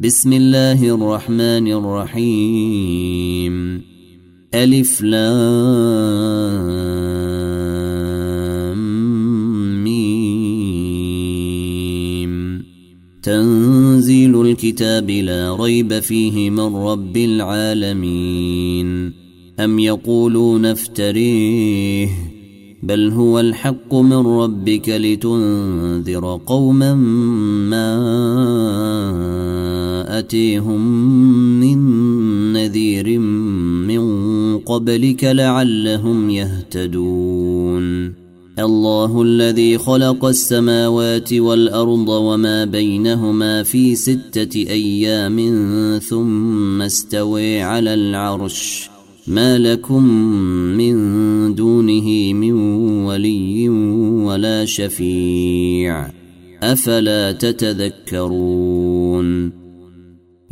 بسم الله الرحمن الرحيم. ألف لام ميم. تنزيل الكتاب لا ريب فيه من رب العالمين. أم يقولون افتريه. بل هو الحق من ربك لتنذر قوما ما ياتيهم من نذير من قبلك لعلهم يهتدون الله الذي خلق السماوات والارض وما بينهما في سته أيام ثم استوي على العرش ما لكم من دونه من ولي ولا شفيع افلا تتذكرون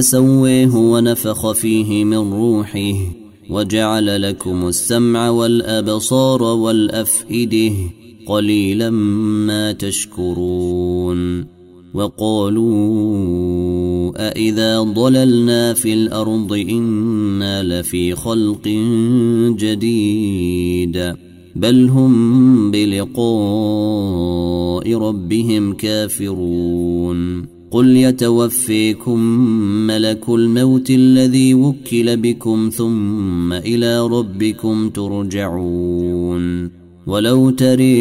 سويه ونفخ فيه من روحه وجعل لكم السمع والأبصار والأفئدة قليلا ما تشكرون. وقالوا أإذا ضللنا في الأرض إنا لفي خلق جديد بل هم بلقاء ربهم كافرون. قل يتوفيكم ملك الموت الذي وكل بكم ثم إلى ربكم ترجعون ولو تري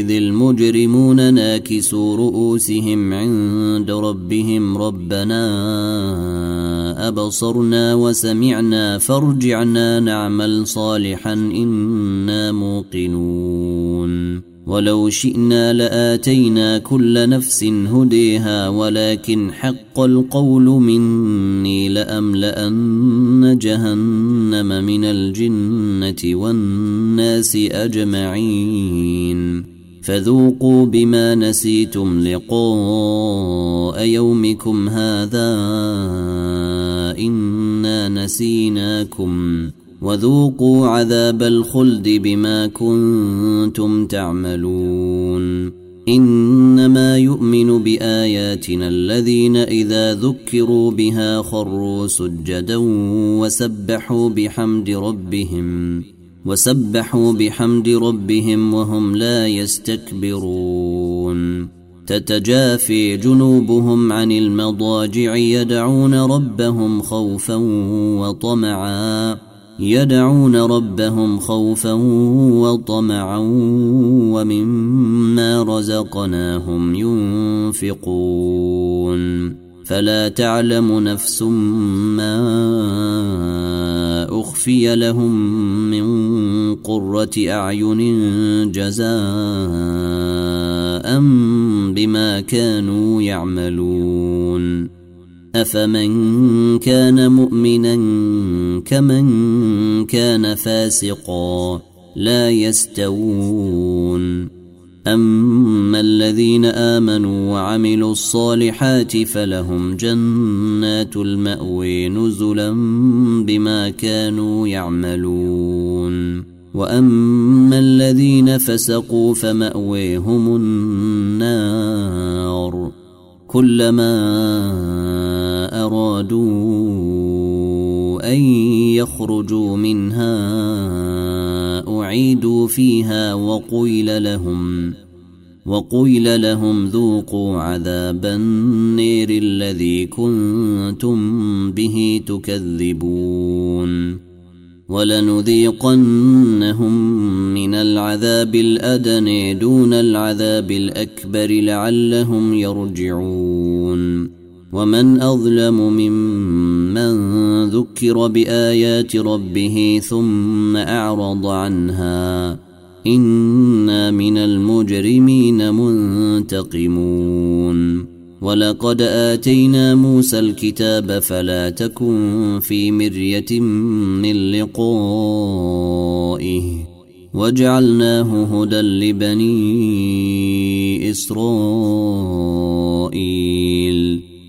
اذ المجرمون ناكسوا رؤوسهم عند ربهم ربنا ابصرنا وسمعنا فارجعنا نعمل صالحا أنا موقنون ولو شئنا لآتينا كل نفس هديها ولكن حق القول مني لأملأن جهنم من الجنة والناس أجمعين. فذوقوا بما نسيتم لقاء يومكم هذا إنا نسيناكم. وذوقوا عذاب الخلد بما كنتم تعملون. إنما يؤمن بآياتنا الذين إذا ذكروا بها خروا سجدا وسبحوا بحمد ربهم وسبحوا بحمد ربهم وهم لا يستكبرون. تتجافي جنوبهم عن المضاجع يدعون ربهم خوفا وطمعا. يدعون ربهم خوفا وطمعا ومما رزقناهم ينفقون. فلا تعلم نفس ما أخفي لهم من قرة أعين جزاء بما كانوا يعملون. أفمن كان مؤمنا كمن كان فاسقا لا يستوون. أما الذين آمنوا وعملوا الصالحات فلهم جنات الماوي نزلا بما كانوا يعملون. وأما الذين فسقوا فماويهم النار. كلما يخرجوا منها أعيدوا فيها وقيل لهم وقيل لهم ذوقوا عذاب النير الذي كنتم به تكذبون. ولنذيقنهم من العذاب الادني دون العذاب الأكبر لعلهم يرجعون. ومن أظلم ممن ذكر بآيات ربه ثم أعرض عنها إنا من المجرمين منتقمون ولقد آتينا موسى الكتاب فلا تكن في مرية من لقائه وجعلناه هدى لبني إسرائيل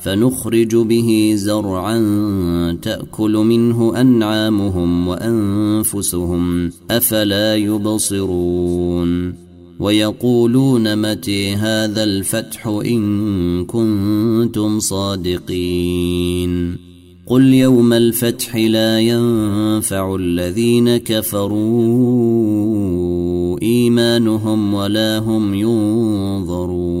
فنخرج به زرعا تأكل منه أنعامهم وأنفسهم أفلا يبصرون. ويقولون متى هذا الفتح إن كنتم صادقين. قل يوم الفتح لا ينفع الذين كفروا إيمانهم ولا هم ينظرون.